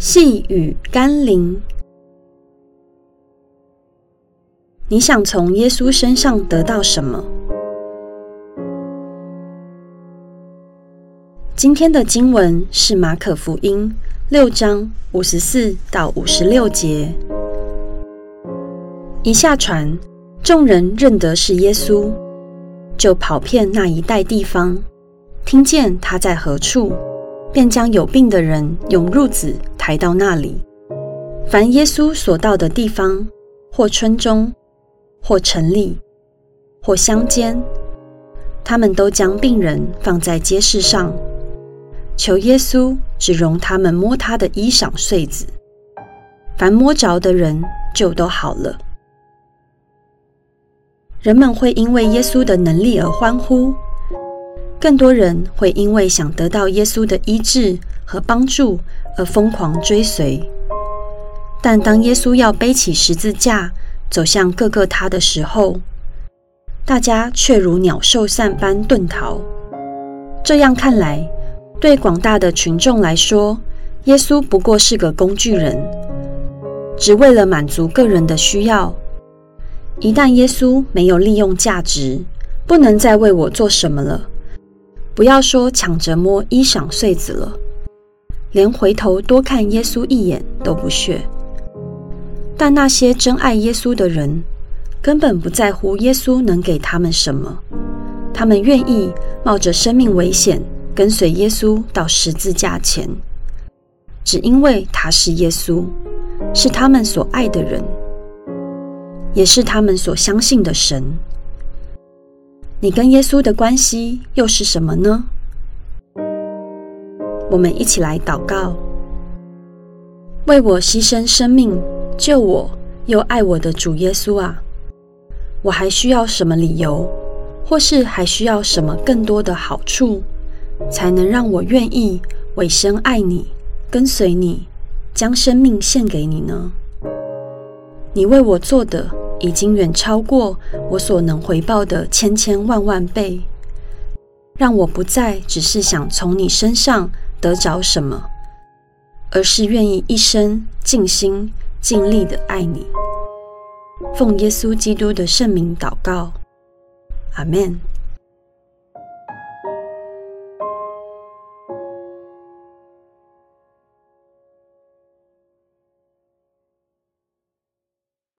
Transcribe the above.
细雨甘霖，你想从耶稣身上得到什么？今天的经文是马可福音六章五十四到五十六节。一下船，众人认得是耶稣，就跑遍那一带地方，听见他在何处，便将有病的人用褥子抬到那里。凡耶稣所到的地方，或村中，或城里，或乡间，他们都将病人放在街市上。求耶稣只容他们摸他的衣裳穗子，凡摸着的人就都好了。人们会因为耶稣的能力而欢呼，更多人会因为想得到耶稣的医治和帮助而疯狂追随。但当耶稣要背起十字架走向各个他的时候，大家却如鸟兽散般遁逃。这样看来，对广大的群众来说，耶稣不过是个工具人，只为了满足个人的需要。一旦耶稣没有利用价值，不能再为我做什么了，不要说抢着摸衣裳穗子了，连回头多看耶稣一眼都不屑。但那些真爱耶稣的人，根本不在乎耶稣能给他们什么，他们愿意冒着生命危险。跟随耶稣到十字架前，只因为他是耶稣，是他们所爱的人，也是他们所相信的神。你跟耶稣的关系又是什么呢？我们一起来祷告：为我牺牲生命、救我又爱我的主耶稣啊！我还需要什么理由，或是还需要什么更多的好处？才能让我愿意委身爱你，跟随你，将生命献给你呢？你为我做的已经远超过我所能回报的千千万万倍，让我不再只是想从你身上得着什么，而是愿意一生尽心尽力的爱你。奉耶稣基督的圣名祷告，阿门。